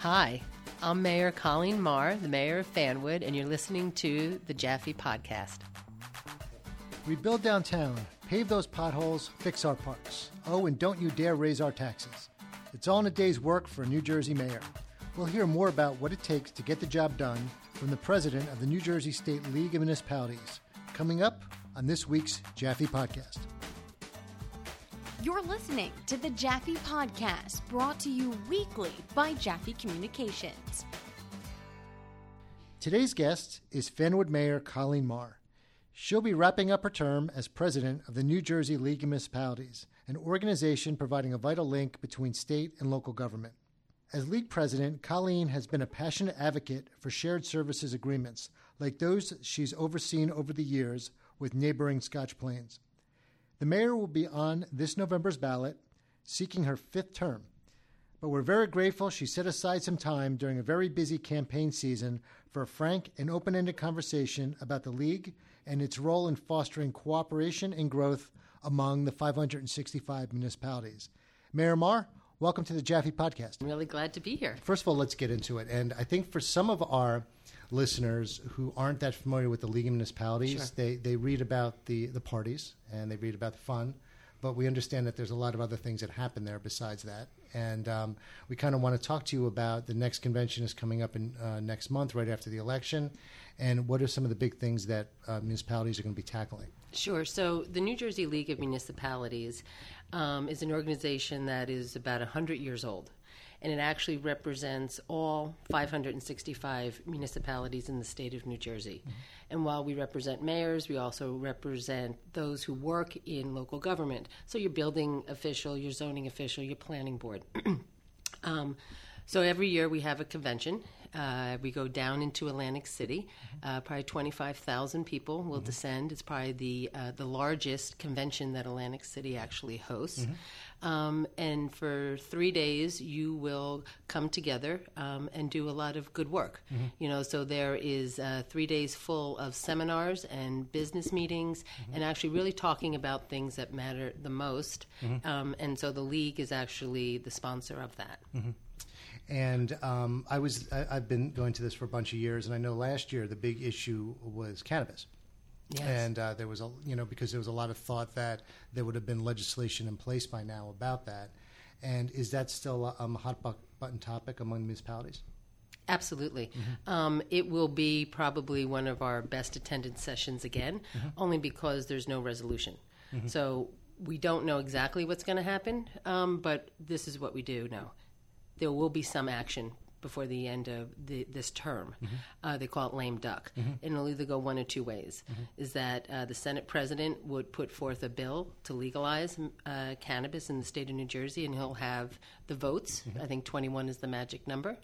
Hi, I'm Mayor Colleen Mahr, the mayor of Fanwood, and you're listening to the Jaffe Podcast. Rebuild downtown, pave those potholes, fix our parks. Oh, and don't you dare raise our taxes. It's all in a day's work for a New Jersey mayor. We'll hear more about what it takes to get the job done from the president of the New Jersey State League of Municipalities. Coming up on this week's Jaffe Podcast. You're listening to the Jaffe Podcast, brought to you weekly by Jaffe Communications. Today's guest is Fanwood Mayor Colleen Mahr. She'll be wrapping up her term as president of the New Jersey League of Municipalities, an organization providing a vital link between state and local government. As league president, Colleen has been a passionate advocate for shared services agreements like those she's overseen over the years with neighboring Scotch Plains. The mayor will be on this November's ballot, seeking her fifth term. But we're very grateful she set aside some time during a very busy campaign season for a frank and open ended conversation about the League and its role in fostering cooperation and growth among the 565 municipalities. Mayor Mahr, welcome to the Jaffe Podcast. I'm really glad to be here. First of all, let's get into it. And I think for some of our listeners who aren't that familiar with the League of Municipalities, Sure. they, they read about the, the parties and they read about the fun, but we understand that there's a lot of other things that happen there besides that. And um, we kind of want to talk to you about the next convention is coming up in uh, next month, right after the election, and what are some of the big things that uh, municipalities are going to be tackling? Sure. So, the New Jersey League of Municipalities um, is an organization that is about 100 years old, and it actually represents all 565 municipalities in the state of New Jersey. And while we represent mayors, we also represent those who work in local government. So, your building official, your zoning official, your planning board. Um, so every year we have a convention. Uh, we go down into Atlantic City. Uh, probably 25,000 people will descend. It's probably the uh, the largest convention that Atlantic City actually hosts. Um, and for three days, you will come together um, and do a lot of good work. You know, so there is uh, three days full of seminars and business meetings, and actually really talking about things that matter the most. Um, and so the league is actually the sponsor of that. And um, I was I, I've been going to this for a bunch of years, and I know last year the big issue was cannabis. Yes. And uh, there was a you know because there was a lot of thought that there would have been legislation in place by now about that. And is that still um, a hot bu- button topic among municipalities? Absolutely. Um, it will be probably one of our best attended sessions again, only because there's no resolution. So we don't know exactly what's going to happen, um, but this is what we do know. There will be some action before the end of the, this term. Uh, they call it lame duck. And it'll either go one or two ways. Is that uh, the Senate president would put forth a bill to legalize uh, cannabis in the state of New Jersey, and he'll have the votes. I think 21 is the magic number.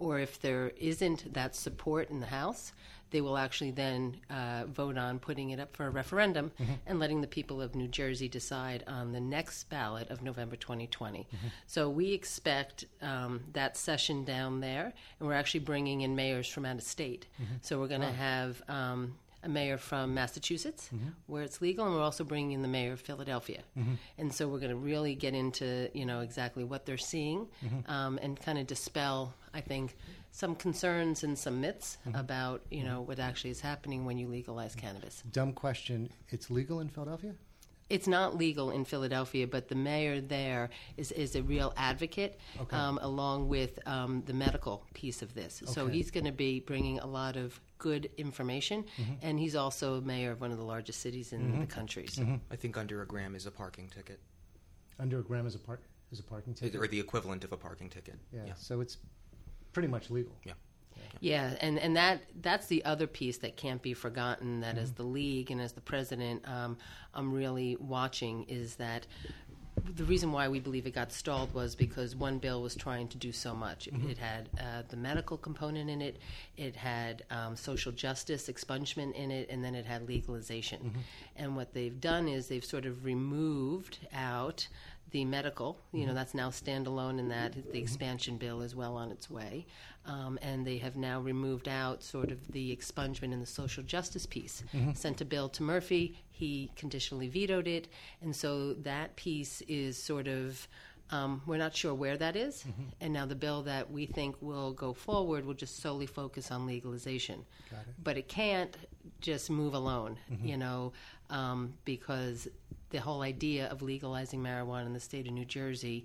Or if there isn't that support in the House, they will actually then uh, vote on putting it up for a referendum and letting the people of New Jersey decide on the next ballot of November 2020. So we expect um, that session down there, and we're actually bringing in mayors from out of state. So we're going to have. Um, a mayor from Massachusetts, mm-hmm. where it's legal, and we're also bringing in the mayor of Philadelphia, mm-hmm. and so we're going to really get into you know exactly what they're seeing, mm-hmm. um, and kind of dispel, I think, some concerns and some myths about you know what actually is happening when you legalize cannabis. Dumb question. It's legal in Philadelphia. It's not legal in Philadelphia, but the mayor there is, is a real advocate, Okay. um, along with um, the medical piece of this. So he's going to be bringing a lot of good information, and he's also mayor of one of the largest cities in the country. So. I think under a gram is a parking ticket, Under a gram is a park is a parking ticket. or the equivalent of a parking ticket. yeah. yeah. So it's pretty much legal. Yeah. Yeah, and, and that that's the other piece that can't be forgotten. That as the league and as the president, um, I'm really watching is that the reason why we believe it got stalled was because one bill was trying to do so much. It, it had uh, the medical component in it, it had um, social justice expungement in it, and then it had legalization. And what they've done is they've sort of removed out the medical, you know, that's now standalone, and that the expansion bill is well on its way. Um, and they have now removed out sort of the expungement and the social justice piece. Sent a bill to Murphy, he conditionally vetoed it, and so that piece is sort of Um, we're not sure where that is. and now the bill that we think will go forward will just solely focus on legalization. Got it. But it can't just move alone, you know, um, because the whole idea of legalizing marijuana in the state of New Jersey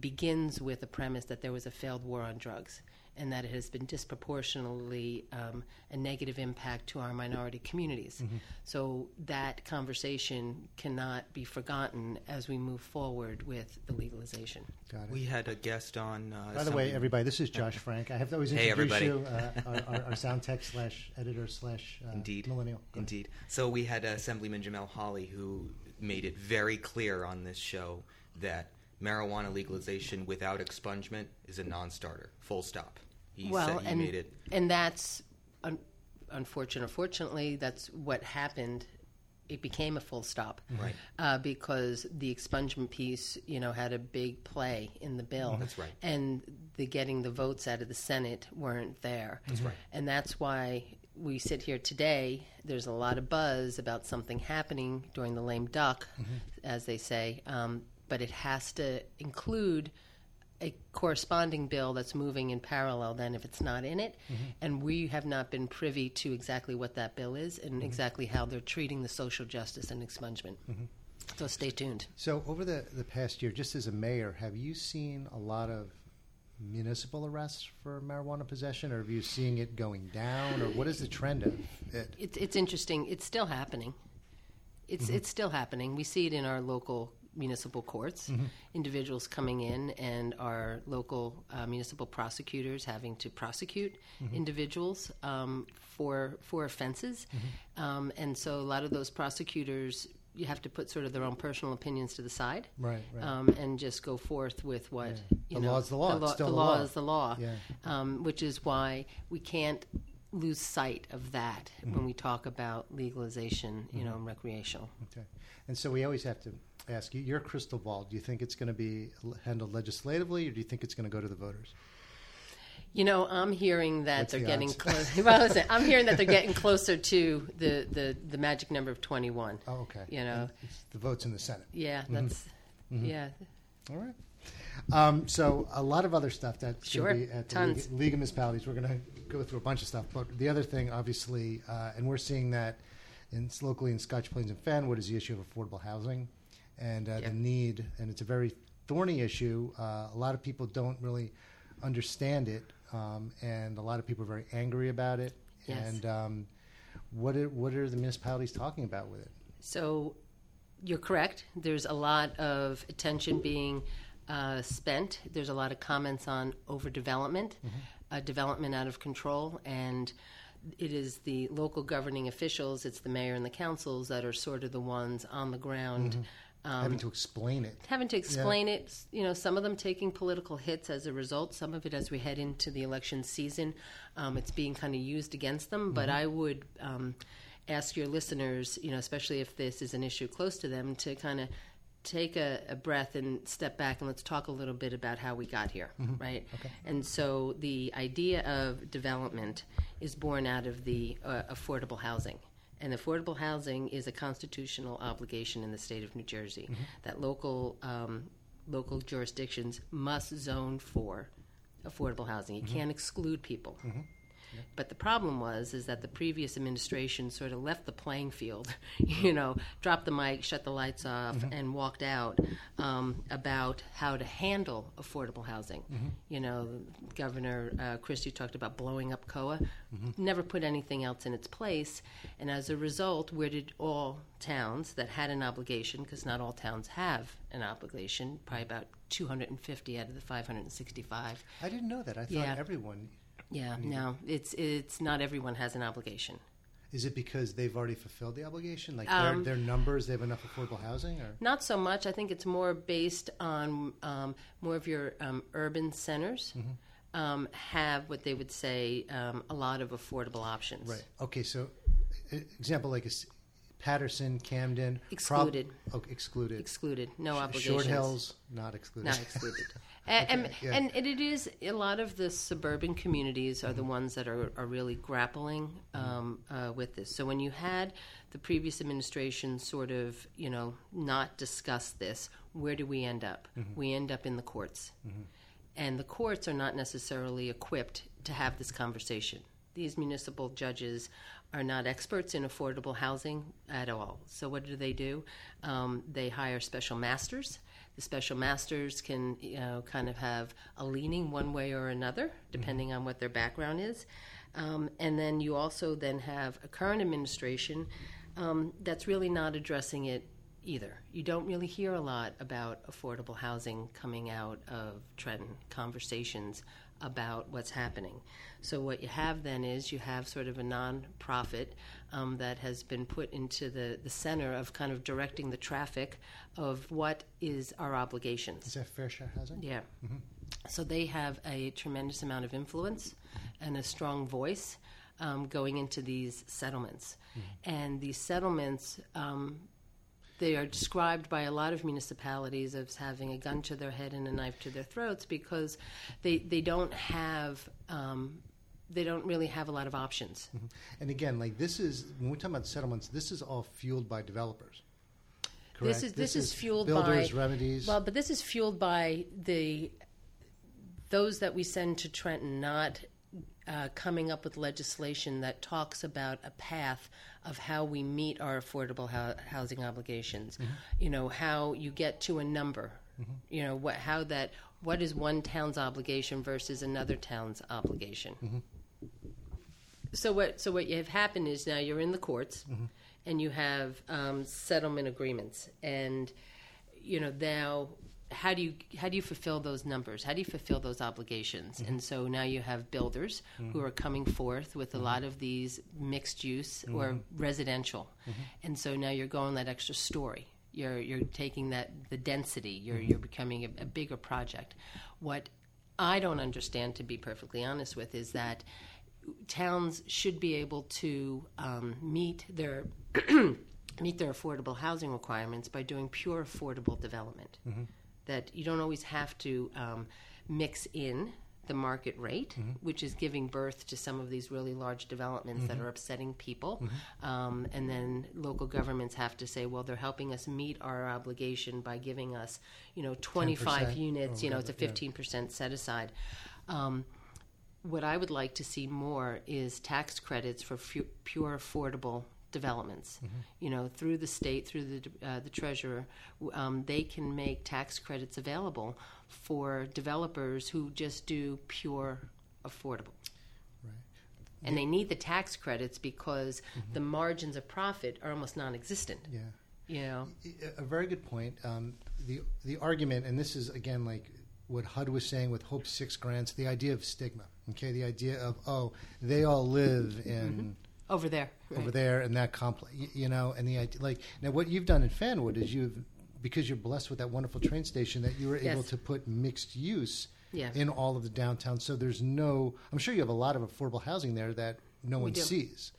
begins with the premise that there was a failed war on drugs and that it has been disproportionately um, a negative impact to our minority communities. So that conversation cannot be forgotten as we move forward with the legalization. Got it. We had a guest on. Uh, By the way, everybody, this is Josh Frank. I have to always Hey, introduce everybody. you, uh, our, our, our sound tech slash editor slash uh, Indeed. millennial. Go ahead. Indeed. So we had Assemblyman Jamel Holley who made it very clear on this show that marijuana legalization without expungement is a non-starter. Full stop. He well, said he and made it. and that's un- unfortunate. Fortunately, that's what happened. It became a full stop, Right. Uh, because the expungement piece, you know, had a big play in the bill. That's right. And the getting the votes out of the Senate weren't there. That's right. And that's why we sit here today. There's a lot of buzz about something happening during the lame duck, mm-hmm. as they say. Um, but it has to include a corresponding bill that's moving in parallel then if it's not in it. Mm-hmm. And we have not been privy to exactly what that bill is and mm-hmm. exactly how they're treating the social justice and expungement. So stay tuned. So, over the, the past year, just as a mayor, have you seen a lot of municipal arrests for marijuana possession, or have you seeing it going down, or what is the trend of it? it's, it's interesting. It's still happening. It's, it's still happening. We see it in our local municipal courts. Individuals coming in and our local uh, municipal prosecutors having to prosecute individuals um, for for offenses. Um, and so a lot of those prosecutors you have to put sort of their own personal opinions to the side Right, right. um, and just go forth with what Yeah. you The know, law is the law. The It's still the the law law. is the law. Yeah. Um, which is why we can't lose sight of that Mm-hmm. when we talk about legalization, you know, and recreational. Okay. And so we always have to ask you your crystal ball. Do you think it's going to be handled legislatively, or do you think it's going to go to the voters? You know, I'm hearing that What's they're the getting odds? close. well, listen, I'm hearing that they're getting closer to the, the, the magic number of 21. Oh, okay. You know, And it's the votes in the Senate. yeah, Mm-hmm. that's yeah. All right. Um, so a lot of other stuff that's Sure. going to be at the Tons. League, League of Municipalities. We're going to go through a bunch of stuff, but the other thing, obviously, uh, and we're seeing that in locally in Scotch Plains and Fanwood is the issue of affordable housing and uh, Yeah. the need, and it's a very thorny issue. Uh, a lot of people don't really understand it, um, and a lot of people are very angry about it. Yes. And um, what are, what are the municipalities talking about with it? So you're correct. There's a lot of attention being uh, spent. There's a lot of comments on overdevelopment, uh, development out of control, and it is the local governing officials, it's the mayor and the councils that are sort of the ones on the ground. Um, Having to explain it. having to explain it, you know, some of them taking political hits as a result. Some of it, as we head into the election season, um, it's being kind of used against them. But I would um, ask your listeners, you know, especially if this is an issue close to them, to kind of take a, a breath and step back and let's talk a little bit about how we got here, right? And so the idea of development is born out of the uh, affordable housing. And affordable housing is a constitutional obligation in the state of New Jersey mm-hmm. that local um, local jurisdictions must zone for affordable housing. You mm-hmm. can't exclude people. Mm-hmm. But the problem was is that the previous administration sort of left the playing field, you know, dropped the mic, shut the lights off, and walked out um, about how to handle affordable housing. You know, Governor uh, Christie talked about blowing up COA, never put anything else in its place, and as a result, where did all towns that had an obligation, because not all towns have an obligation, probably about 250 out of the 565. I didn't know that. I thought Yeah. everyone Yeah, no, it's it's not everyone has an obligation. Is it because they've already fulfilled the obligation? Like Um, their, their numbers, they have enough affordable housing, or Not so much. I think it's more based on um, more of your um, urban centers um, have what they would say um, a lot of affordable options. right? Okay, so example like is Paterson, Camden, Excluded. oh, excluded. Excluded, no obligations. Short Hills, not excluded. Not excluded. and, and, yeah. and it is a lot of the suburban communities are the ones that are, are really grappling um, uh, with this. So when you had the previous administration sort of, you know, not discuss this, where do we end up? We end up in the courts. And the courts are not necessarily equipped to have this conversation. These municipal judges are not experts in affordable housing at all. So, what do they do? Um, they hire special masters. The special masters can, you know, kind of have a leaning one way or another, depending on what their background is. Um, and then you also then have a current administration um, that's really not addressing it either. You don't really hear a lot about affordable housing coming out of Trenton conversations about what's happening. So what you have then is you have sort of a non-profit um, that has been put into the, the center of kind of directing the traffic of what is our obligations. Is that fair share housing? Yeah. So they have a tremendous amount of influence and a strong voice um, going into these settlements. And these settlements, um, they are described by a lot of municipalities as having a gun to their head and a knife to their throats because they, they don't have. Um, they don't really have a lot of options. And again, like this is when we talk about settlements, this is all fueled by developers. This Correct? is this, is, fueled builders, by remedies. Well, but this is fueled by the those that we send to Trenton not uh, coming up with legislation that talks about a path of how we meet our affordable hou- housing obligations. Mm-hmm. You know how you get to a number. Mm-hmm. You know what how that what is one town's obligation versus another town's obligation. Mm-hmm. So what so what you have happened is now you're in the courts, and you have um, settlement agreements, and you know now how do you how do you fulfill those numbers? How do you fulfill those obligations? Mm-hmm. And so now you have builders who mm-hmm. are coming forth with a mm-hmm. lot of these mixed use or residential, and so now you're going that extra story. You're you're taking that the density. You're you're becoming a, a bigger project. What I don't understand, to be perfectly honest with, is that towns should be able to um, meet their meet their affordable housing requirements by doing pure affordable development. That you don't always have to um, mix in the market rate, which is giving birth to some of these really large developments that are upsetting people. Um, and then local governments have to say, well, they're helping us meet our obligation by giving us, you know, 25 10% units, you know, it's a 15% set aside. Um, what I would like to see more is tax credits for fu- pure affordable developments. You know, through the state, through the uh, the treasurer, um, they can make tax credits available for developers who just do pure affordable. And they need the tax credits because the margins of profit are almost non-existent. yeah. You know, a very good point. Um, the the argument, and this is again like what HUD was saying with Hope Six grants, the idea of stigma. Okay, the idea of oh, they all live in over there. over there in that complex, you know, and the idea like now what you've done in Fanwood is you've because you're blessed with that wonderful train station that you were able to put mixed use Yeah. in all of the downtown. So there's no, I'm sure you have a lot of affordable housing there that no one do. sees.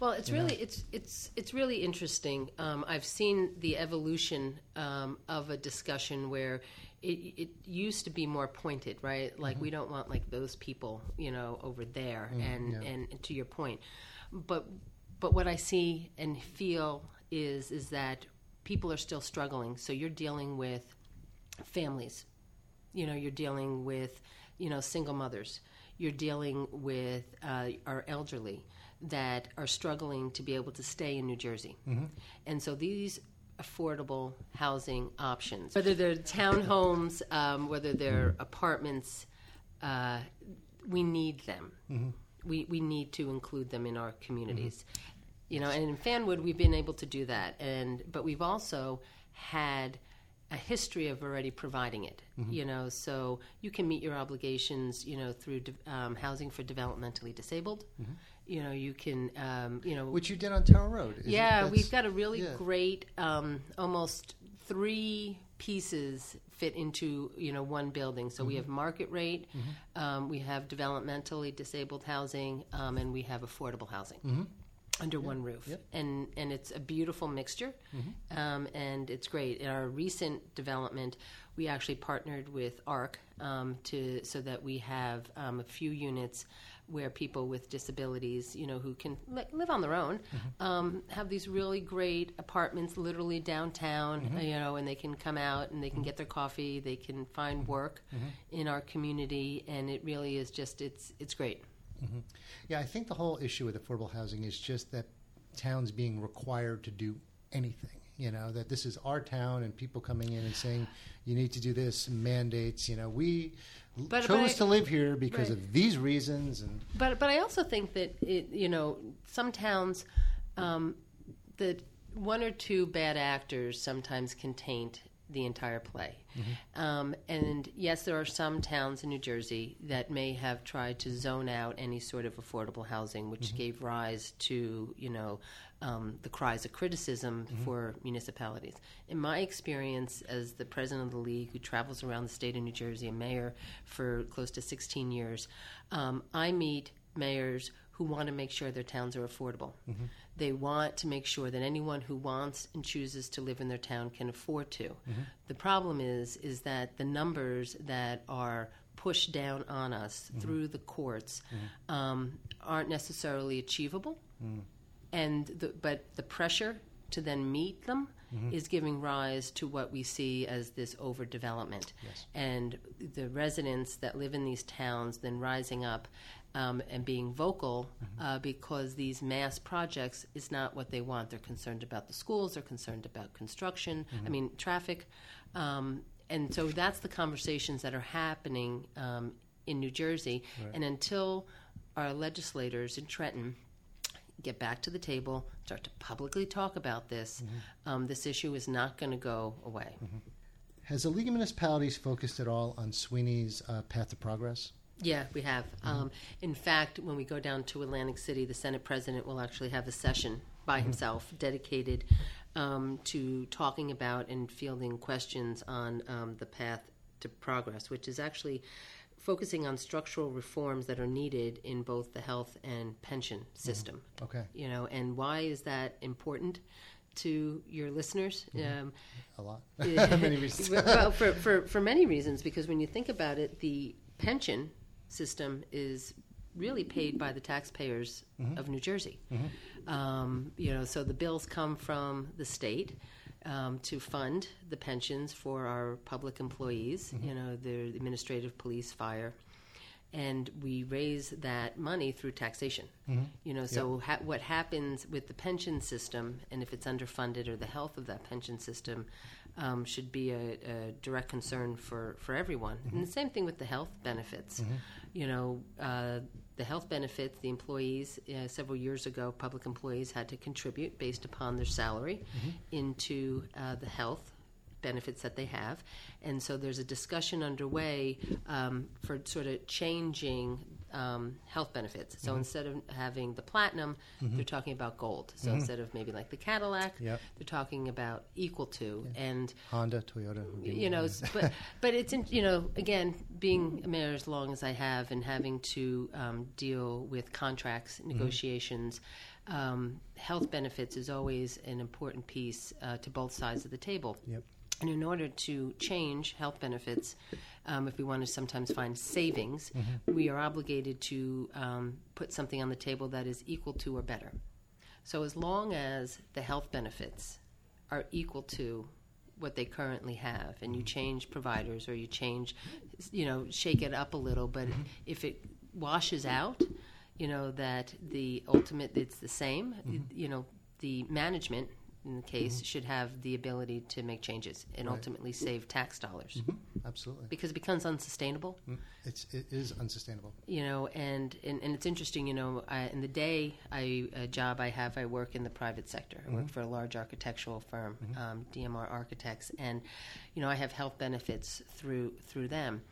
Well, it's really it's it's it's really interesting. Um, I've seen the evolution um, of a discussion where it, it used to be more pointed, right? Like we don't want like those people, you know, over there. and, yeah. and to your point, but but what I see and feel is is that people are still struggling. So you're dealing with families. You know you're dealing with you know single mothers. You're dealing with uh, our elderly that are struggling to be able to stay in new jersey. And so these affordable housing options whether they're townhomes um, whether they're apartments uh, we need them we, we need to include them in our communities. You know and in fanwood we've been able to do that and but we've also had a history of already providing it you know so you can meet your obligations you know through de- um, housing for developmentally disabled. You know you can um, you know Which you did on Tower Road. Yeah, we've got a really yeah. great, um, almost three pieces fit into you know one building. So we Mm-hmm. have market rate, um, we have developmentally disabled housing, um, and we have affordable housing. Mm-hmm. under one roof, Yep. and and it's a beautiful mixture, um, and it's great. In our recent development, we actually partnered with ARC um, to so that we have um, a few units where people with disabilities, you know, who can li- live on their own, um, have these really great apartments, literally downtown, uh, you know, and they can come out and they can get their coffee, they can find work in our community, and it really is just it's it's great. Yeah, I think the whole issue with affordable housing is just that towns being required to do anything. You know, that this is our town and people coming in and saying, you need to do this, mandates. You know, we But- but chose I- to live here because Right. of these reasons. And But but I also think that it you know some towns um, that one or two bad actors sometimes can taint the entire play. Um, and yes, there are some towns in New Jersey that may have tried to zone out any sort of affordable housing, which gave rise to you know um, the cries of criticism for municipalities. In my experience as the president of the league, who travels around the state of New Jersey, a mayor for close to 16 years, um, I meet mayors who want to make sure their towns are affordable. They want to make sure that anyone who wants and chooses to live in their town can afford to. The problem is is that the numbers that are pushed down on us through the courts um, aren't necessarily achievable and the, but the pressure to then meet them is giving rise to what we see as this overdevelopment. And the residents that live in these towns then rising up um, and being vocal uh, because these mass projects is not what they want. They're concerned about the schools. They're concerned about construction. I mean traffic. Um, and so that's the conversations that are happening um, in new jersey. And until our legislators in trenton get back to the table, start to publicly talk about this, um, this issue is not going to go away. has the League of Municipalities focused at all on Sweeney's uh, path to progress? Yeah, we have. Um, in fact, when we go down to Atlantic City, the Senate president will actually have a session by himself dedicated um, to talking about and fielding questions on um, the path to progress, which is actually focusing on structural reforms that are needed in both the health and pension system. Okay, You know, and why is that important to your listeners? Um, a lot. Many reasons. well, for, for, for many reasons, because when you think about it, the pension system is really paid by the taxpayers of New Jersey. Um, you know, so the bills come from the state um, to fund the pensions for our public employees. You know, the administrative, police, fire. And we raise that money through taxation. You know, so ha- what happens with the pension system, and if it's underfunded or the health of that pension system, um, should be a, a direct concern for, for everyone. And the same thing with the health benefits. You know, uh, the health benefits, the employees, uh, several years ago, public employees had to contribute based upon their salary into uh, the health benefits that they have. And so there's a discussion underway um, for sort of changing um, health benefits. So instead of having the platinum, they're talking about gold. So instead of maybe like the Cadillac, Yep. they're talking about equal to. And Honda, Toyota. you know, but but it's in, you know again being a mayor as long as I have and having to um, deal with contracts negotiations. Um, health benefits is always an important piece uh, to both sides of the table. Yep. And in order to change health benefits, um, if we want to sometimes find savings, we are obligated to um, put something on the table that is equal to or better. So as long as the health benefits are equal to what they currently have, and you change providers or you change, you know, shake it up a little, but if it washes out, you know, that the ultimate, it's the same, you know, the management in the case mm-hmm. should have the ability to make changes and ultimately save tax dollars. Mm-hmm. Absolutely. because it becomes unsustainable. Mm-hmm. It's, it is unsustainable. you know and, and, and it's interesting you know I, in the day I, a job I have I work in the private sector. I work for a large architectural firm um, DMR Architects. And you know I have health benefits through through them.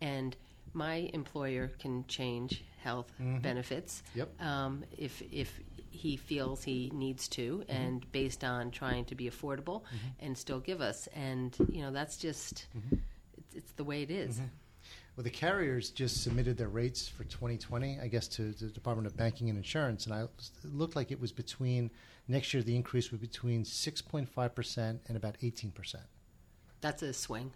And my employer can change health benefits Yep. um, if if he feels he needs to mm-hmm. and based on trying to be affordable mm-hmm. and still give us and you know that's just mm-hmm. it's, it's the way it is. Well, the carriers just submitted their rates for 2020, I guess, to the Department of Banking and Insurance, and I, it looked like it was between next year. The increase was between 6.5 percent and about 18 percent. That's a swing.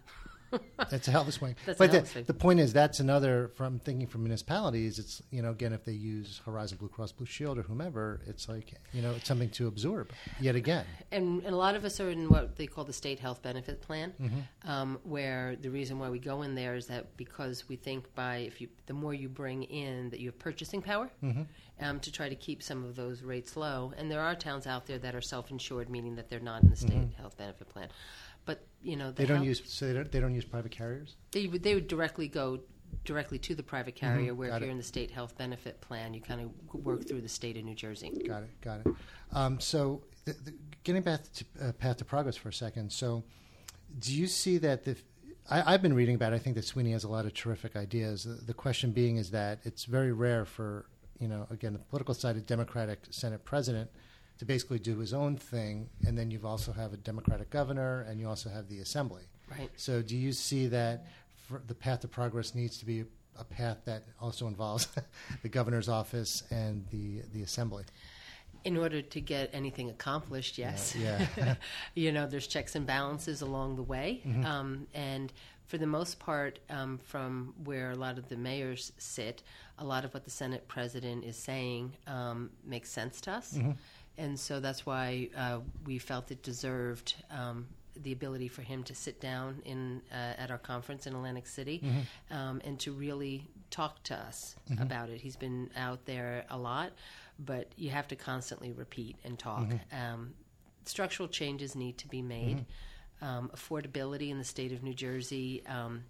That's a hell of a swing. That's but the, swing. the point is, that's another from thinking from municipalities. It's you know again, if they use Horizon Blue Cross Blue Shield or whomever, it's like you know it's something to absorb yet again. And, and a lot of us are in what they call the state health benefit plan, Mm-hmm. um, where the reason why we go in there is that because we think by if you the more you bring in that you have purchasing power Mm-hmm. um, to try to keep some of those rates low. And there are towns out there that are self-insured, meaning that they're not in the state health benefit plan. But you know the Mm-hmm. They don't health- use so they don't, they don't use private carriers. they would they would directly go directly to the private carrier. Where Mm-hmm. Got if it. you're in the state health benefit plan, you kind of work through the state of New Jersey. Got it. Got it. Um, so, the, the, getting back to uh, path to progress for a second. So, do you see that the I, I've been reading about. It. I think that Sweeney has a lot of terrific ideas. The, the question being is that it's very rare for you know again the political side, of Democratic Senate president to basically do his own thing, and then you've also have a Democratic governor, and you also have the Assembly. Right. So, do you see that the path to progress needs to be a path that also involves the governor's office and the the Assembly? In order to get anything accomplished, yes. Yeah. yeah. you know, there's checks and balances along the way. Mm-hmm. Um, and for the most part, um, from where a lot of the mayors sit, a lot of what the Senate president is saying um, makes sense to us. Mm-hmm. And so that's why uh, we felt it deserved um, the ability for him to sit down in uh, at our conference in Atlantic City Mm-hmm. um, and to really talk to us about it. He's been out there a lot, but you have to constantly repeat and talk. Um, structural changes need to be made. Um, affordability in the state of New Jersey. Um,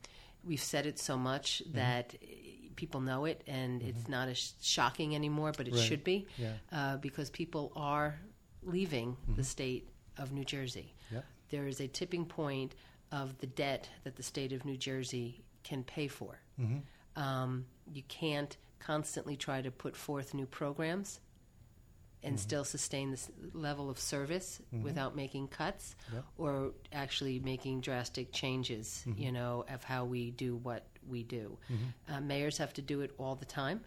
we've said it so much that eh, people know it, and it's mm-hmm. not as shocking anymore, but it Right. should be Yeah. uh, because people are leaving the mm-hmm. state of New Jersey. Yep. There is a tipping point of the debt that the state of New Jersey can pay for. Mm-hmm. Um, you can't constantly try to put forth new programs and still sustain this level of service without making cuts Yep. or actually making drastic changes, you know, of how we do what we do. Uh, mayors have to do it all the time,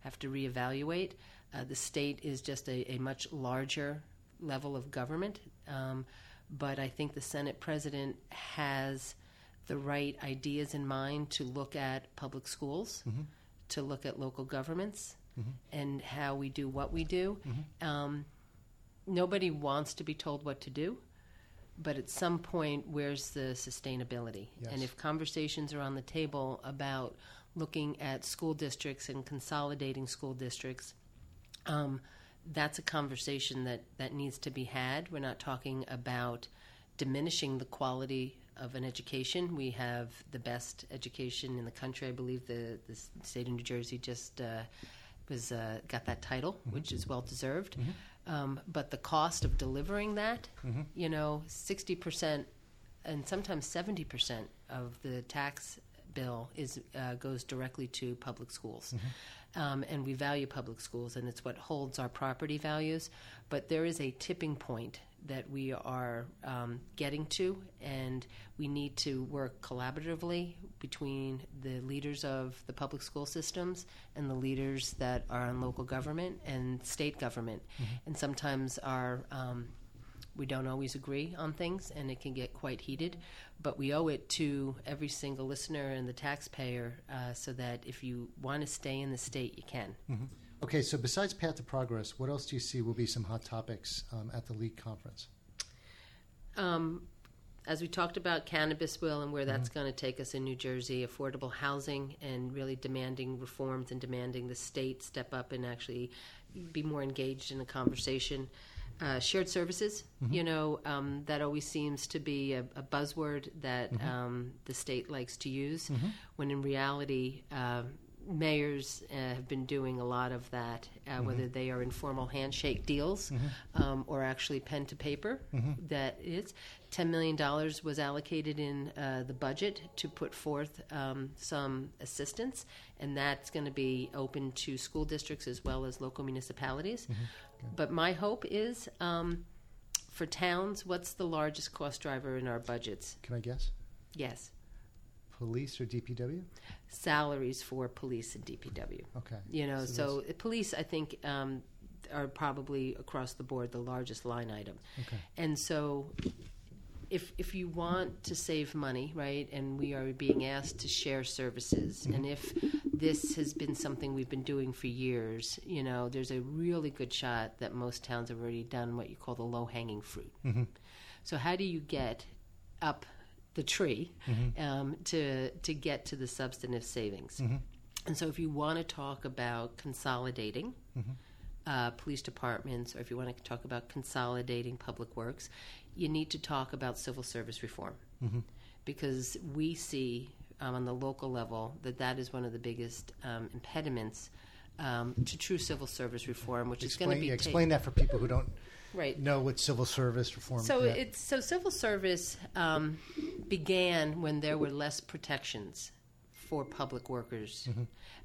have to reevaluate. Uh, the state is just a, a much larger level of government, um, but I think the Senate president has the right ideas in mind to look at public schools, to look at local governments, and how we do what we do. Um, nobody wants to be told what to do, but at some point, where's the sustainability? Yes. And if conversations are on the table about looking at school districts and consolidating school districts, um, that's a conversation that, that needs to be had. We're not talking about diminishing the quality of an education. We have the best education in the country. I believe the, the state of New Jersey just uh, was uh, got that title, which is well deserved. Um, but the cost of delivering that, you know, sixty percent and sometimes seventy percent of the tax bill is uh, goes directly to public schools, um, and we value public schools, and it's what holds our property values. But there is a tipping point that we are um, getting to, and we need to work collaboratively between the leaders of the public school systems and the leaders that are in local government and state government. And sometimes our um, we don't always agree on things, and it can get quite heated. But we owe it to every single listener and the taxpayer, uh, so that if you want to stay in the state, you can. Okay, so besides Path to Progress, what else do you see will be some hot topics um, at the League conference? Um, as we talked about cannabis will and where that's going to take us in New Jersey, affordable housing and really demanding reforms and demanding the state step up and actually be more engaged in the conversation. Uh, shared services, you know, um, that always seems to be a, a buzzword that um, the state likes to use, when in reality, uh, mayors uh, have been doing a lot of that, uh, whether they are informal handshake deals um, or actually pen to paper. That is, ten million dollars was allocated in uh, the budget to put forth um, some assistance, and that's going to be open to school districts as well as local municipalities. But my hope is. Um, for towns, what's the largest cost driver in our budgets? Can I guess? Yes. Police or DPW? salaries for police and DPW. Okay. You know, So so, police, I think, um, are probably across the board the largest line item. Okay. And so, if if you want to save money, right, and we are being asked to share services, Mm-hmm. and if this has been something we've been doing for years, you know, there's a really good shot that most towns have already done what you call the low hanging fruit. Mm-hmm. So, how do you get up the tree Mm-hmm. um, to to get to the substantive savings? Mm-hmm. And so, if you want to talk about consolidating Mm-hmm. uh, police departments, or if you want to talk about consolidating public works, you need to talk about civil service reform Mm-hmm. because we see um, on the local level that that is one of the biggest um, impediments um, to true civil service reform, which is going to be explain that for people who don't right. know what civil service reform. So yeah. it's so civil service um, began when there were less protections for public workers, Mm-hmm.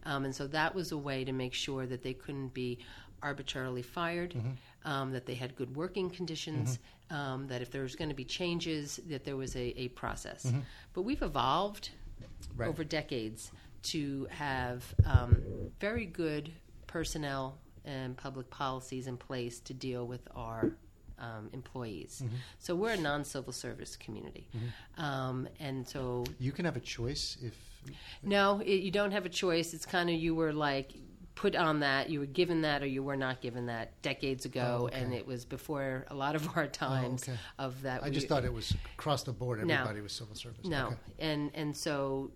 um, and so that was a way to make sure that they couldn't be arbitrarily fired, Mm-hmm. um, that they had good working conditions, um, that if there was going to be changes, that there was a, a process. But we've evolved Mm-hmm. Right. over decades to have um, very good personnel and public policies in place to deal with our um, employees. Mm-hmm. So we're a non-civil service community, um, and so you can have a choice if no, it, you don't have a choice. It's kind of you were like put on that, you were given that, or you were not given that decades ago, Oh, okay. and it was before a lot of our times okay. of that. I just thought it was across the board. No. Everybody was civil service. No, Okay. and and so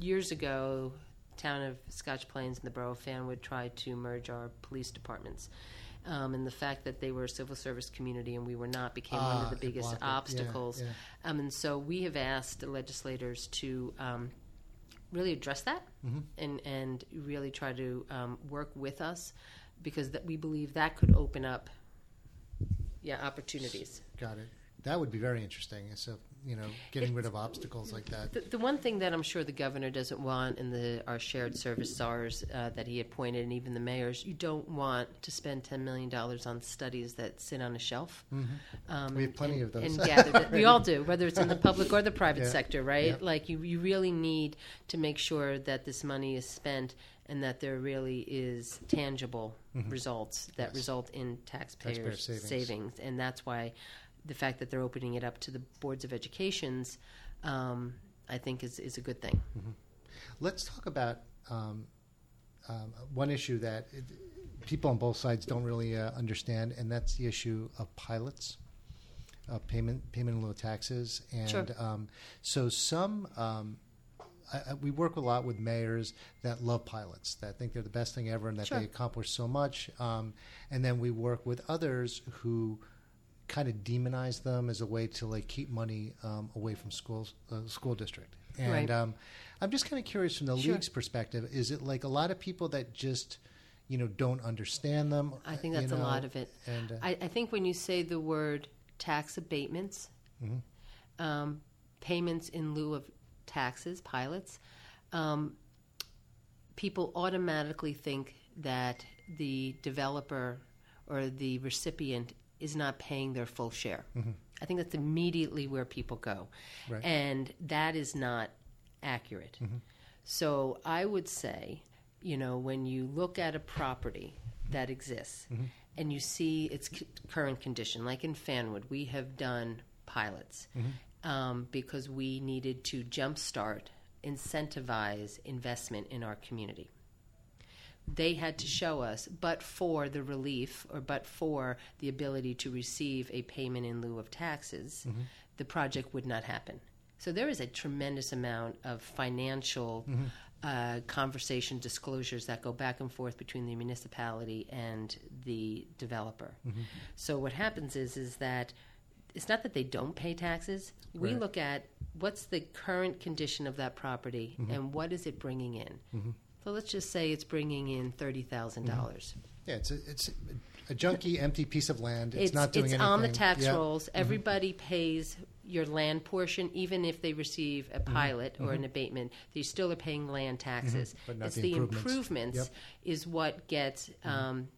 years ago, town of Scotch Plains and the borough of Fanwood tried to merge our police departments. Um, and the fact that they were a civil service community and we were not became one Ah, of the biggest it. Yeah, obstacles. yeah. Um, and so we have asked the legislators to um, really address that Mm-hmm. and, and really try to um, work with us because that we believe that could open up yeah opportunities. Got it. That would be very interesting. So you know, getting rid of obstacles like that. The, the one thing that I'm sure the governor doesn't want, and the our shared service czars uh, that he appointed, and even the mayors, you don't want to spend ten million dollars on studies that sit on a shelf. Um, Mm-hmm. We have plenty and, of those. And gather we all do, whether it's in the public or the private Yeah. sector, right? Yeah. Like you, you really need to make sure that this money is spent and that there really is tangible results that Mm-hmm. Yes. result in taxpayers' Taxpayer savings. savings, and that's why the fact that they're opening it up to the boards of educations, um, I think, is is a good thing. Let's talk about um, um, one issue that it, people on both sides don't really uh, understand, and that's the issue of pilots, uh, payment payment in lieu of taxes, and Sure. um, so some. Um, I, I, we work a lot with mayors that love pilots, that think they're the best thing ever, and that Sure. they accomplish so much. Um, and then we work with others who kind of demonize them as a way to like keep money um, away from schools, uh, school district. And Right. um, I'm just kind of curious from the Sure. league's perspective. Is it like a lot of people that just, you know, don't understand them? I think you that's a lot of it. And uh, I, I think when you say the word tax abatements, Mm-hmm. um, payments in lieu of taxes, pilots, um, people automatically think that the developer or the recipient is not paying their full share. I think that's immediately where people go. Mm-hmm. Right. And that is not accurate. So I would say, you know, when you look at a property that exists and you see its c- current condition, like in Fanwood, we have done pilots um, because we needed to jumpstart, incentivize investment in our community they had to show us, but for the relief or but for the ability to receive a payment in lieu of taxes, mm-hmm. the project would not happen. So there is a tremendous amount of financial mm-hmm. uh, conversation disclosures that go back and forth between the municipality and the developer. Mm-hmm. So what happens is is that it's not that they don't pay taxes. We Right. look at what's the current condition of that property and what is it bringing in. So let's just say it's bringing in thirty dollars. yeah, it's a, it's a junky, empty piece of land. It's, It's not doing anything. it's anything. on the tax rolls. Everybody pays your land portion, even if they receive a Mm-hmm. pilot or an abatement. They still are paying land taxes. But not it's the improvements. Yep. Mm-hmm. is what gets um,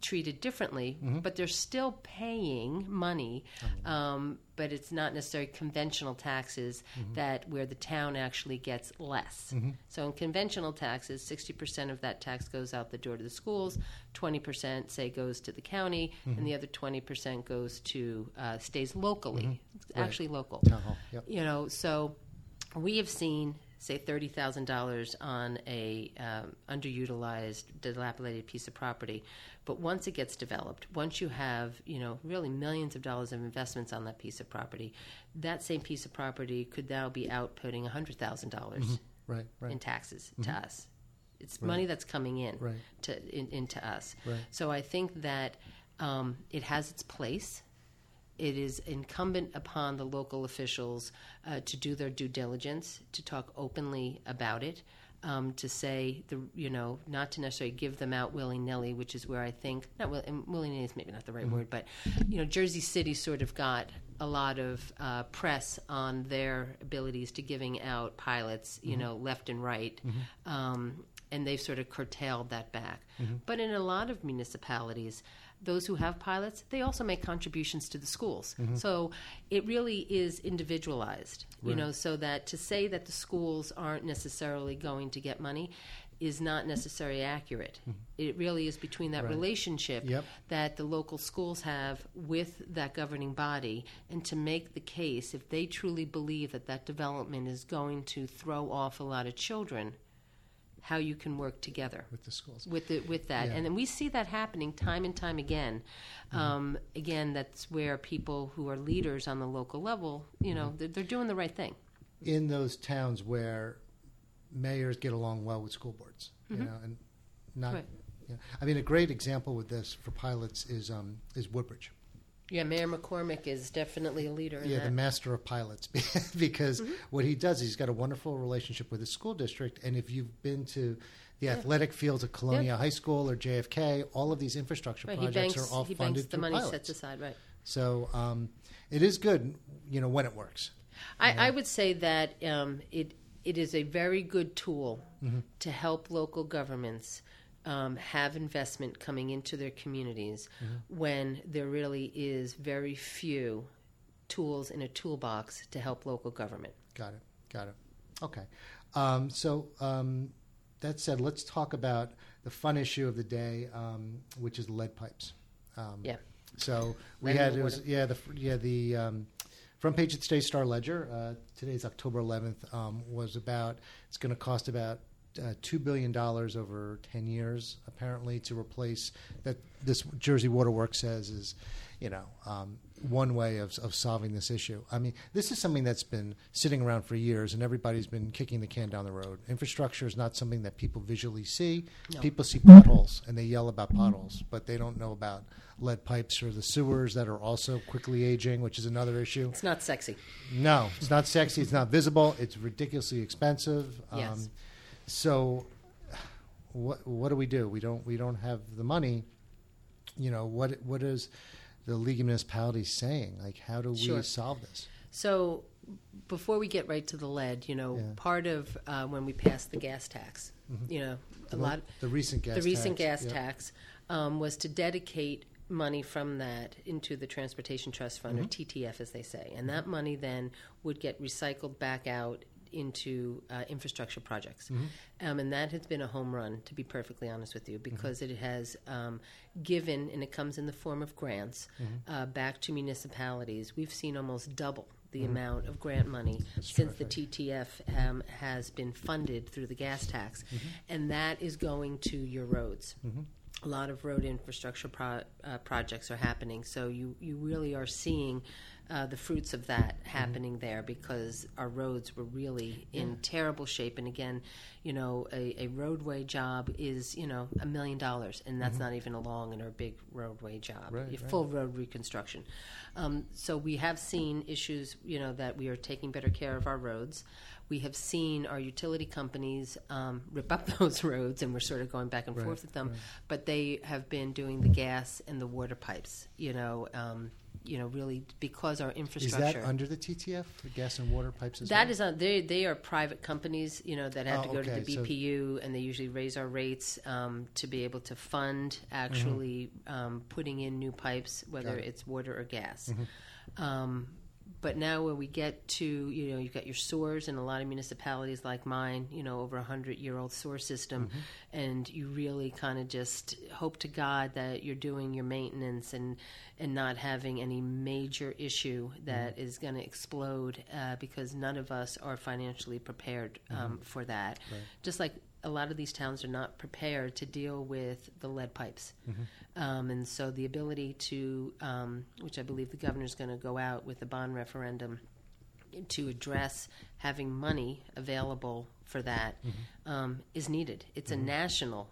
treated differently, mm-hmm. but they're still paying money, um, but it's not necessarily conventional taxes mm-hmm. that where the town actually gets less. Mm-hmm. So in conventional taxes, sixty percent of that tax goes out the door to the schools, twenty percent say goes to the county, and the other twenty percent goes to uh, stays locally. Right. actually local. Town hall. Yep. You know, so we have seen, say, thirty thousand dollars on a um, underutilized, dilapidated piece of property, but once it gets developed, once you have, you know, really millions of dollars of investments on that piece of property, that same piece of property could now be outputting hundred thousand dollars Right. Right. in taxes to us. It's money that's coming in Right. to in, into us. Right. So I think that um, it has its place. It is incumbent upon the local officials uh, to do their due diligence, to talk openly about it, um, to say the you know not to necessarily give them out willy nilly, which is where I think not will, willy nilly is maybe not the right word, but you know Jersey City sort of got a lot of uh, press on their abilities to giving out pilots, you know, left and right. Um, and they've sort of curtailed that back. But in a lot of municipalities, those who have pilots, they also make contributions to the schools. Mm-hmm. So it really is individualized, you know, so that to say that the schools aren't necessarily going to get money is not necessarily accurate. Mm-hmm. It really is between that relationship Yep. that the local schools have with that governing body and to make the case if they truly believe that that development is going to throw off a lot of children how you can work together With the schools. with the, with that Yeah. and then we see that happening time and time again um, again that's where people who are leaders on the local level you know they're, they're doing the right thing in those towns where mayors get along well with school boards, you know, and not. Right. You know, I mean, a great example with this for pilots is um, is Woodbridge. Yeah mayor McCormac is definitely a leader in Yeah, that. the master of pilots, because what he does he's got a wonderful relationship with his school district, and if you've been to the athletic fields at Colonia High School or JFK, all of these infrastructure right, projects banks are all he funded banks the through money pilots. sets aside right. So um, it is good, you know, when it works. I, I would say that um, it it is a very good tool to help local governments um, have investment coming into their communities when there really is very few tools in a toolbox to help local government. Got it. Got it. Okay. Um, so um, that said, let's talk about the fun issue of the day, um, which is lead pipes. Um, Yeah. So we had it was yeah the yeah the um, front page of today's Star Ledger. Uh, today's October 11th um, was about it's going to cost about uh, two billion dollars over 10 years apparently to replace that this Jersey Waterworks says is you know um, one way of, of solving this issue. I mean, this is something that's been sitting around for years, and everybody's been kicking the can down the road. Infrastructure is not something that people visually see. No. People see potholes and they yell about potholes, but they don't know about lead pipes or the sewers that are also quickly aging, which is another issue. It's not sexy. No, it's not sexy. It's not visible. It's ridiculously expensive. Um, Yes. So, what what do we do? We don't we don't have the money. You know what what is the League of Municipalities saying? Like, how do we Sure. solve this? So before we get right to the lead, you know, Yeah. part of uh, when we passed the gas tax, you know, a The, lot the recent gas the recent tax, gas yeah. tax um, was to dedicate money from that into the Transportation Trust Fund, or Mm-hmm. TTF as they say, and that money then would get recycled back out into uh, infrastructure projects, Mm-hmm. um, and that has been a home run, to be perfectly honest with you, because it has um, given, and it comes in the form of grants, Mm-hmm. uh, back to municipalities. We've seen almost double the amount of grant money since the TTF um, has been funded through the gas tax, and that is going to your roads. A lot of road infrastructure pro- uh, projects are happening, so you, you really are seeing uh, the fruits of that happening there because our roads were really in terrible shape. And again, you know, a, a roadway job is you know a million dollars, and that's not even a long and or big roadway job, Right, right. full road reconstruction. Um, so we have seen issues, you know, that we are taking better care of our roads. We have seen our utility companies um, rip up those roads, and we're sort of going back and Right, forth with them. But they have been doing the gas and the water pipes, you know. Um, you know, really because our infrastructure Is that under the TTF, the gas and water pipes as That well? is on. They they are private companies, you know, that have Oh, to go to okay, the so- BPU, and they usually raise our rates um, to be able to fund actually um, putting in new pipes, whether Mm-hmm. It. Mm-hmm. it's water or gas. Um, but now, when we get to you know, you've got your sewers in a lot of municipalities like mine, you know, over a hundred year old sewer system, Mm-hmm. and you really kind of just hope to God that you're doing your maintenance and and not having any major issue that is going to explode uh, because none of us are financially prepared um, for that. Just like a lot of these towns are not prepared to deal with the lead pipes. Um, and so the ability to, um, which I believe the governor's going to go out with a bond referendum to address having money available for that, um, is needed. It's a national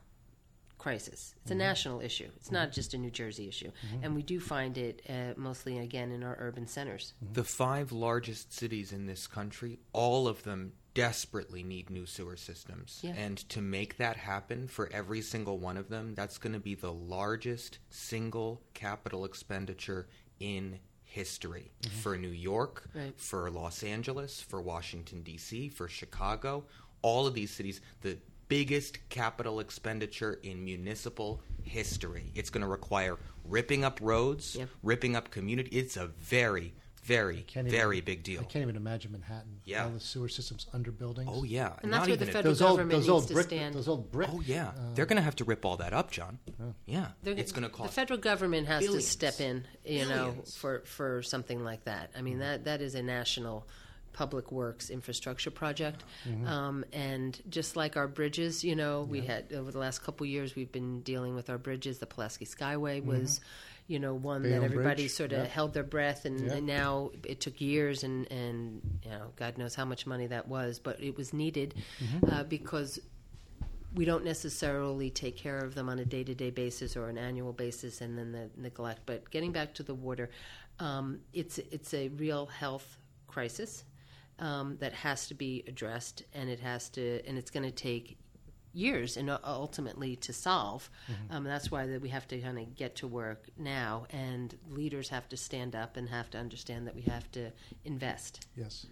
crisis. It's a national issue. It's not just a New Jersey issue. And we do find it uh, mostly, again, in our urban centers. The five largest cities in this country, all of them desperately need new sewer systems. Yeah. And to make that happen for every single one of them, that's going to be the largest single capital expenditure in history mm-hmm. for New York, Right. for Los Angeles, for Washington, D.C., for Chicago. All of these cities, the biggest capital expenditure in municipal history. It's going to require ripping up roads, Yep. ripping up community. It's a very, very, Can't even- very big deal. I can't even imagine Manhattan. Yeah. All the sewer systems under buildings. Oh yeah, And that's Not where the federal Those old, government those needs old to stand. those old brick. Oh yeah, uh, they're going to have to rip all that up, John. Yeah, They're- it's going to cost. The federal government has billions. to step in, you know, for for something like that. I mean, that that is a national public works infrastructure project, um, and just like our bridges, you know, we had over the last couple years we've been dealing with our bridges. The Pulaski Skyway was. You know, one that everybody Bridge, sort of yeah. held their breath, and, Yeah. and now it took years, and and you know, God knows how much money that was, but it was needed uh, because we don't necessarily take care of them on a day to day basis or an annual basis and then the neglect. But getting back to the water, um, it's it's a real health crisis um, that has to be addressed, and it has to, and it's going to take years and uh, ultimately to solve. Um, that's why that we have to kind of get to work now, and leaders have to stand up and have to understand that we have to invest. Yes.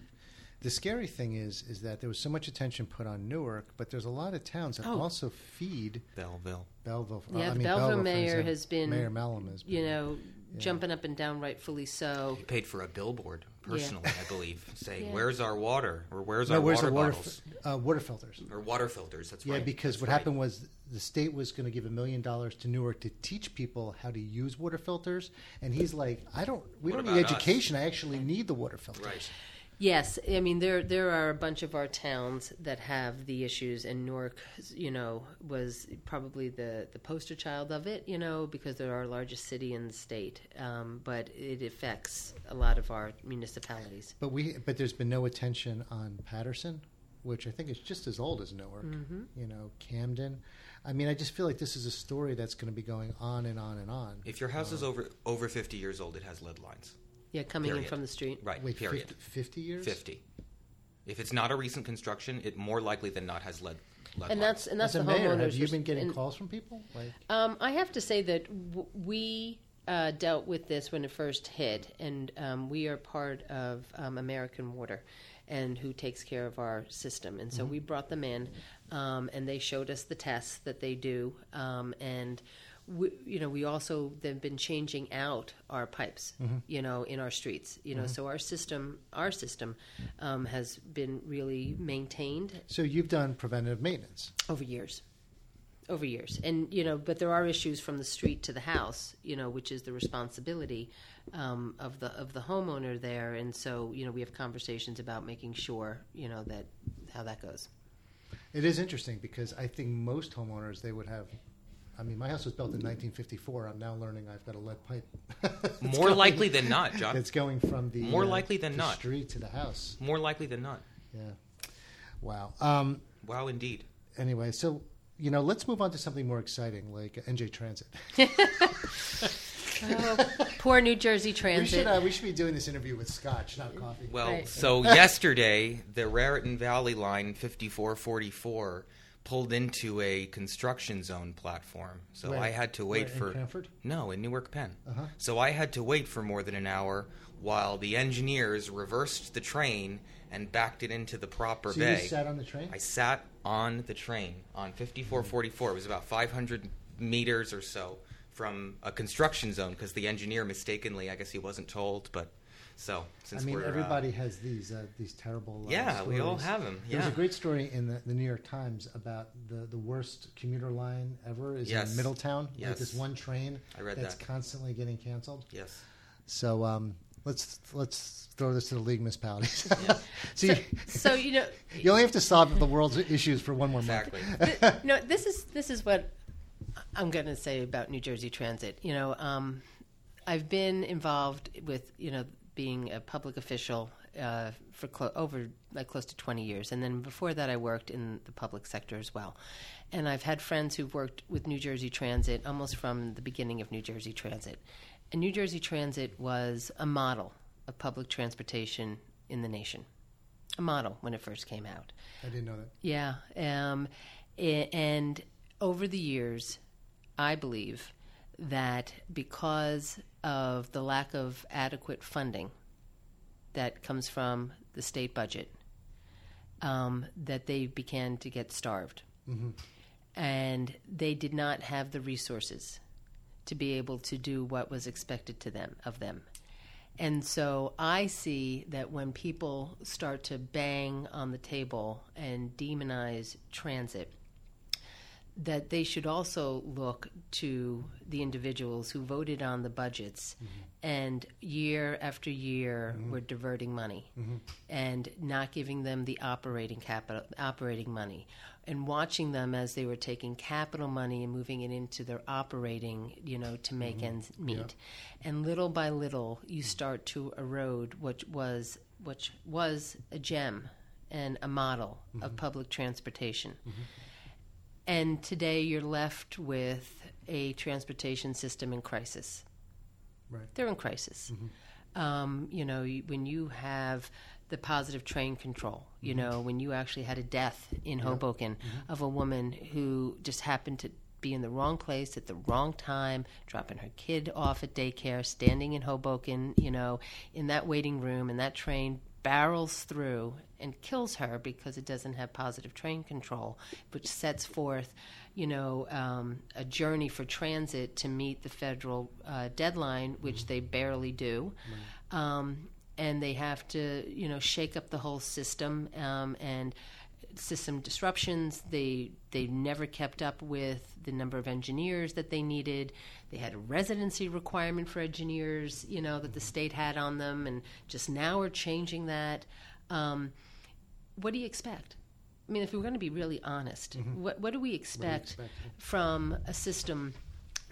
The scary thing is, is that there was so much attention put on Newark, but there's a lot of towns that Oh. also feed Belleville. Belleville. Yeah, I mean, Belleville for mayor has been, Mayor Melham has been. you know, jumping up and down, rightfully so. He paid for a billboard personally, I believe, saying Yeah. "Where's our water?" or "Where's no, our where's water the water, bottles?" fi- uh, water filters? or water filters. That's Yeah, right. Yeah, because That's what right. happened was the state was going to give a million dollars to Newark to teach people how to use water filters, and he's like, "I don't. We What don't need about us?" education. I actually need the water filters." Right. Yes, I mean there there are a bunch of our towns that have the issues, and Newark, you know, was probably the the poster child of it, you know, because they're our largest city in the state. Um, but it affects a lot of our municipalities. But we, but there's been no attention on Paterson, which I think is just as old as Newark. Mm-hmm. You know, Camden. I mean, I just feel like this is a story that's going to be going on and on and on. If your house is over over 50 years old, it has lead lines. Yeah, coming in Period. from the street. Right. Wait, period. 50, 50 years? 50. If it's not a recent construction, it more likely than not has lead. lead And that's and that's As a the mayor, homeowners. have you res- been getting and- calls from people? Like, Um, I have to say that w- we uh, dealt with this when it first hit, and um, we are part of um, American Water, and who takes care of our system. And so we brought them in, um, and they showed us the tests that they do, um, and. We, you know, we also they've been changing out our pipes, you know, in our streets. You know, so our system, our system, um, has been really maintained so you've done preventative maintenance. over years over years and you know but there are issues from the street to the house you know which is the responsibility um, of the of the homeowner there and so you know we have conversations about making sure you know that how that goes It is interesting because I think most homeowners they would have. I mean, my house was built in 1954. I'm now learning I've got a lead pipe. More going- likely than not, John. It's going from the More uh, likely than the not. street to the house. More likely than not. Yeah. Wow. Um, Wow, indeed. anyway, so you know, let's move on to something more exciting, like NJ Transit. poor new jersey we transit should uh, we should be doing this interview with scotch, not coffee. Well, Right. so yesterday, the Raritan Valley line 5444 pulled into a construction zone platform. So Where? I had to wait for Cranford? no in Newark Penn. Uh-huh. So I had to wait for more than an hour while the engineers reversed the train and backed it into the proper So bay. you sat on the train? I sat on the train on 5444. It was about 500 meters or so from a construction zone because the engineer mistakenly, I guess he wasn't told, but so since I mean, we're uh, everybody has these uh, these terrible. Uh, Yeah, we all have them. There was a great story in the, the New York Times about the, the worst commuter line ever is Yes. in Middletown. Like Yes. this one train I read that's that. constantly getting canceled. yes. So um, let's let's throw this to the league municipalities. Yeah. See, So, so you know, you only have to solve the world's issues for one more Exactly. month. th- no, this is this is what I'm going to say about New Jersey Transit. You know, um, I've been involved with you know being a public official uh, for clo- over like close to 20 years, and then before that, I worked in the public sector as well. And I've had friends who've worked with New Jersey Transit almost from the beginning of New Jersey Transit. And New Jersey Transit was a model of public transportation in the nation, a model when it first came out. I didn't know that. Yeah. Um, and over the years, I believe that because of the lack of adequate funding that comes from the state budget, um, that they began to get starved. And they did not have the resources to be able to do what was expected to them of them. And so I see that when people start to bang on the table and demonize transit, that they should also look to the individuals who voted on the budgets mm-hmm. and year after year mm-hmm. were diverting money mm-hmm. and not giving them the operating capital operating money and watching them as they were taking capital money and moving it into their operating you know to make ends meet. And little by little you start to erode what was which was a gem and a model of public transportation and today you're left with a transportation system in crisis. Right. They're in crisis. Mm-hmm. Um, you know, when you have the positive train control, you mm-hmm. know, when you actually had a death in Hoboken mm-hmm. of a woman who just happened to be in the wrong place at the wrong time, dropping her kid off at daycare, standing in Hoboken, you know, in that waiting room, and that train barrels through and kills her because it doesn't have positive train control, which sets forth, you know, um, a journey for transit to meet the federal uh, deadline, which they barely do. Um, and they have to, you know, shake up the whole system um, and system disruptions. They they never kept up with the number of engineers that they needed. They had a residency requirement for engineers, you know, that the state had on them, and just now we're changing that. Um, what do you expect? I mean, if we're going to be really honest, what what do we expect, expect? from a system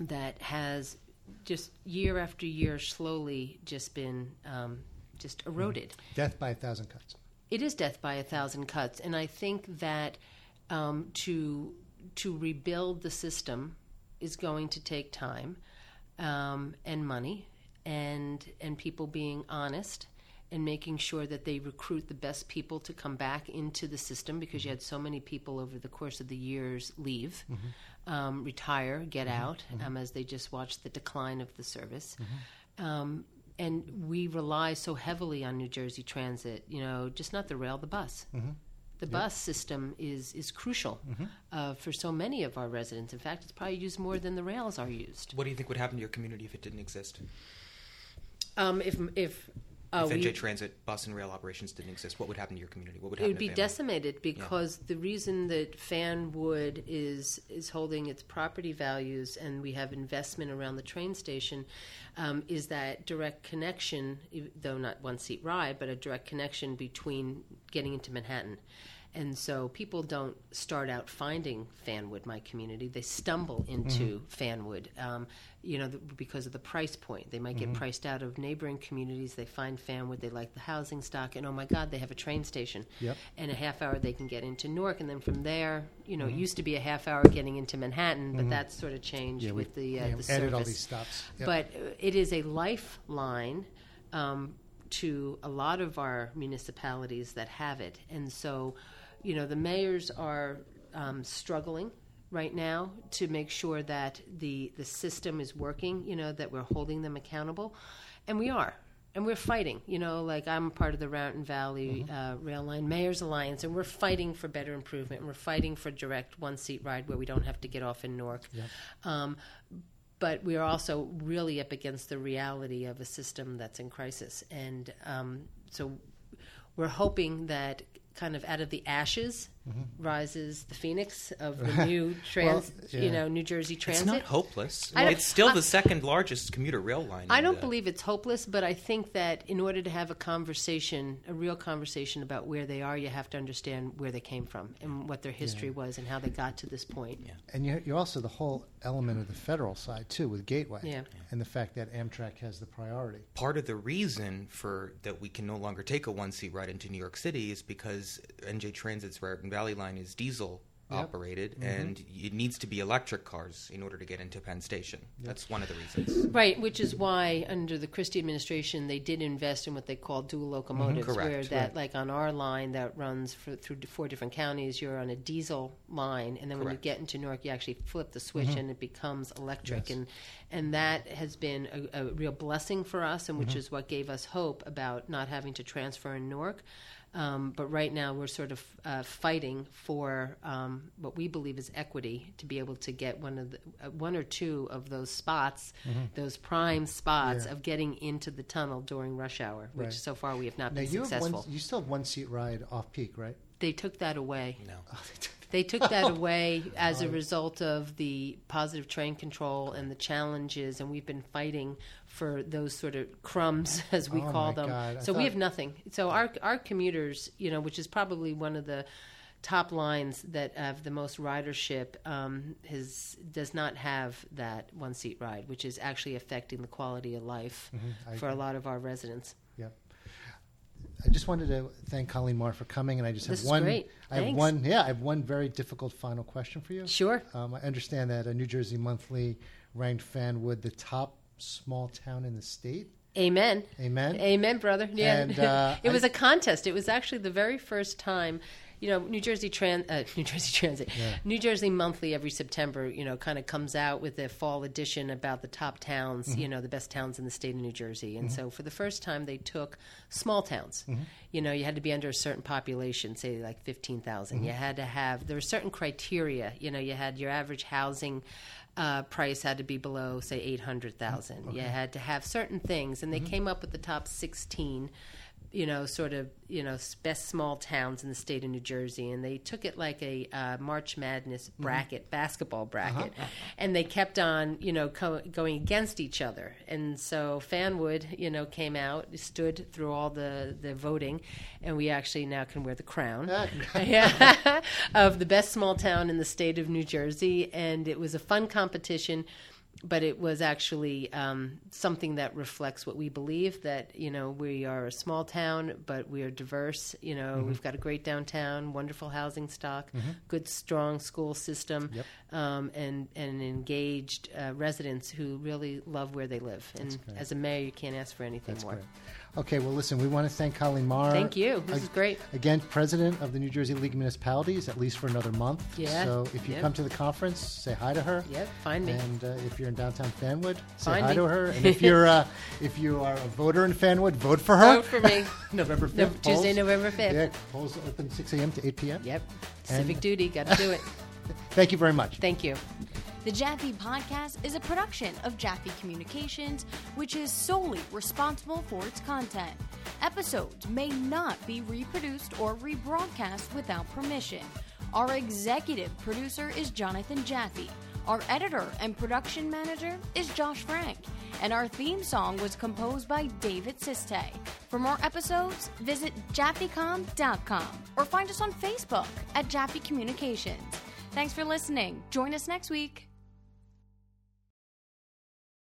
that has just year after year slowly just been um, just eroded? Death by a thousand cuts. It is death by a thousand cuts, and I think that um, to to rebuild the system is going to take time um, and money, and and people being honest and making sure that they recruit the best people to come back into the system because you had so many people over the course of the years leave, um, retire, get out, um, as they just watched the decline of the service. Um, and we rely so heavily on New Jersey Transit, you know, just not the rail, the bus. The bus system is is crucial uh, for so many of our residents. In fact, it's probably used more than the rails are used. What do you think would happen to your community if it didn't exist? Um, if if uh, if we, NJ Transit bus and rail operations didn't exist, what would happen to your community? What would happen? it would be decimated because the reason that Fanwood is is holding its property values and we have investment around the train station um, is that direct connection, though not one seat ride, but a direct connection between getting into Manhattan. And so people don't start out finding Fanwood, my community. They stumble into Fanwood, um, you know, the, because of the price point. They might get priced out of neighboring communities. They find Fanwood. They like the housing stock, and oh my God, they have a train station. Yep. And a half hour they can get into Newark, and then from there, you know, it used to be a half hour getting into Manhattan, but that's sort of changed Yeah, with the uh, yeah, the we added all these stops. Yep. But uh, it is a lifeline um, to a lot of our municipalities that have it, and so, you know, the mayors are um, struggling right now to make sure that the the system is working. You know that we're holding them accountable, and we are. And we're fighting, you know, like I'm part of the Mountain Valley uh, Rail Line Mayors Alliance, and we're fighting for better improvement. And we're fighting for direct one seat ride where we don't have to get off in Newark. Um, but we are also really up against the reality of a system that's in crisis. And um, so we're hoping that kind of out of the ashes Mm-hmm. rises the phoenix of the new trans, yeah. you know, New Jersey Transit. It's not hopeless. I it's still I- the second largest commuter rail line. I don't the- believe it's hopeless, but I think that in order to have a conversation, a real conversation about where they are, you have to understand where they came from and what their history was and how they got to this point. Yeah. And you you also the whole element of the federal side too with Gateway, Yeah. and the fact that Amtrak has the priority. part of the reason for that we can no longer take a one seat ride into New York City is because NJ Transit's Raritan Valley line is diesel Yep. operated mm-hmm. and it needs to be electric cars in order to get into Penn Station. That's one of the reasons. Right, which is why under the Christie administration they did invest in what they call dual mm-hmm, locomotives, Correct. where that, Right. like on our line that runs for, through four different counties, you're on a diesel line, and then when you get into Newark, you actually flip the switch mm-hmm. and it becomes electric, Yes. and and that has been a, a real blessing for us, and which is what gave us hope about not having to transfer in Newark. Um, but right now, we're sort of uh, fighting for um, what we believe is equity to be able to get one of the, uh, one or two of those spots, those prime spots Yeah. of getting into the tunnel during rush hour, which Right. so far we have not Now been you have successful. one, you still have one seat ride off peak, right? They took that away. No. They took that away as a result of the positive train control and the challenges, and we've been fighting for those sort of crumbs, as we Oh, call my them. God. I So we thought- have nothing. So our our commuters, you know, which is probably one of the top lines that have the most ridership, um, has does not have that one seat ride, which is actually affecting the quality of life Mm-hmm. I for a lot of our residents. I just wanted to thank Colleen Mahr for coming, and I just have This one. I have Thanks. one. Yeah, I have one very difficult final question for you. Sure. Um, I understand that a New Jersey Monthly ranked Fanwood the top small town in the state. Amen. Amen. Amen, brother. Yeah. And, uh, it was I- a contest. It was actually the very first time, you know, New Jersey Tran- uh, New Jersey Transit, Yeah. New Jersey Monthly every September, you know, kind of comes out with a fall edition about the top towns, Mm-hmm. you know, the best towns in the state of New Jersey. And so for the first time, they took small towns. Mm-hmm. You know, you had to be under a certain population, say like 15,000. Mm-hmm. You had to have, there were certain criteria. You know, you had your average housing uh, price had to be below, say, 800,000. You had to have certain things. And they came up with the top 16 you know, sort of, you know, best small towns in the state of New Jersey, and they took it like a uh, March Madness bracket, basketball bracket, and they kept on, you know, co- going against each other. And so Fanwood, you know, came out, stood through all the the voting, and we actually now can wear the crown. Of the best small town in the state of New Jersey, and it was a fun competition but it was actually um, something that reflects what we believe that you know we are a small town but we are diverse you know Mm-hmm. we've got a great downtown wonderful housing stock good strong school system Yep. um, and and engaged uh, residents who really love where they live and great. as a mayor you can't ask for anything That's more great. Okay, well, listen, we want to thank Colleen Mahr. thank you this is great Again, president of the New Jersey League of Municipalities, at least for another month. Yeah. So if you Yep. come to the conference, say hi to her. yep find me And uh, if you're in downtown Fanwood, say Find hi me. to her. And if you're uh, if you are a voter in Fanwood, vote for her. vote for me November 5th. No, Tuesday. November 5th Yeah, polls open 6 a.m. to 8 p.m. yep And- civic duty got to do it Thank you very much. thank you The Jaffe Podcast is a production of Jaffe Communications, which is solely responsible for its content. Episodes may not be reproduced or rebroadcast without permission. Our executive producer is Jonathan Jaffe. Our editor and production manager is Josh Frank. And our theme song was composed by David Siste. For more episodes, visit jaffecom.com or find us on Facebook at Jaffe Communications. Thanks for listening. Join us next week.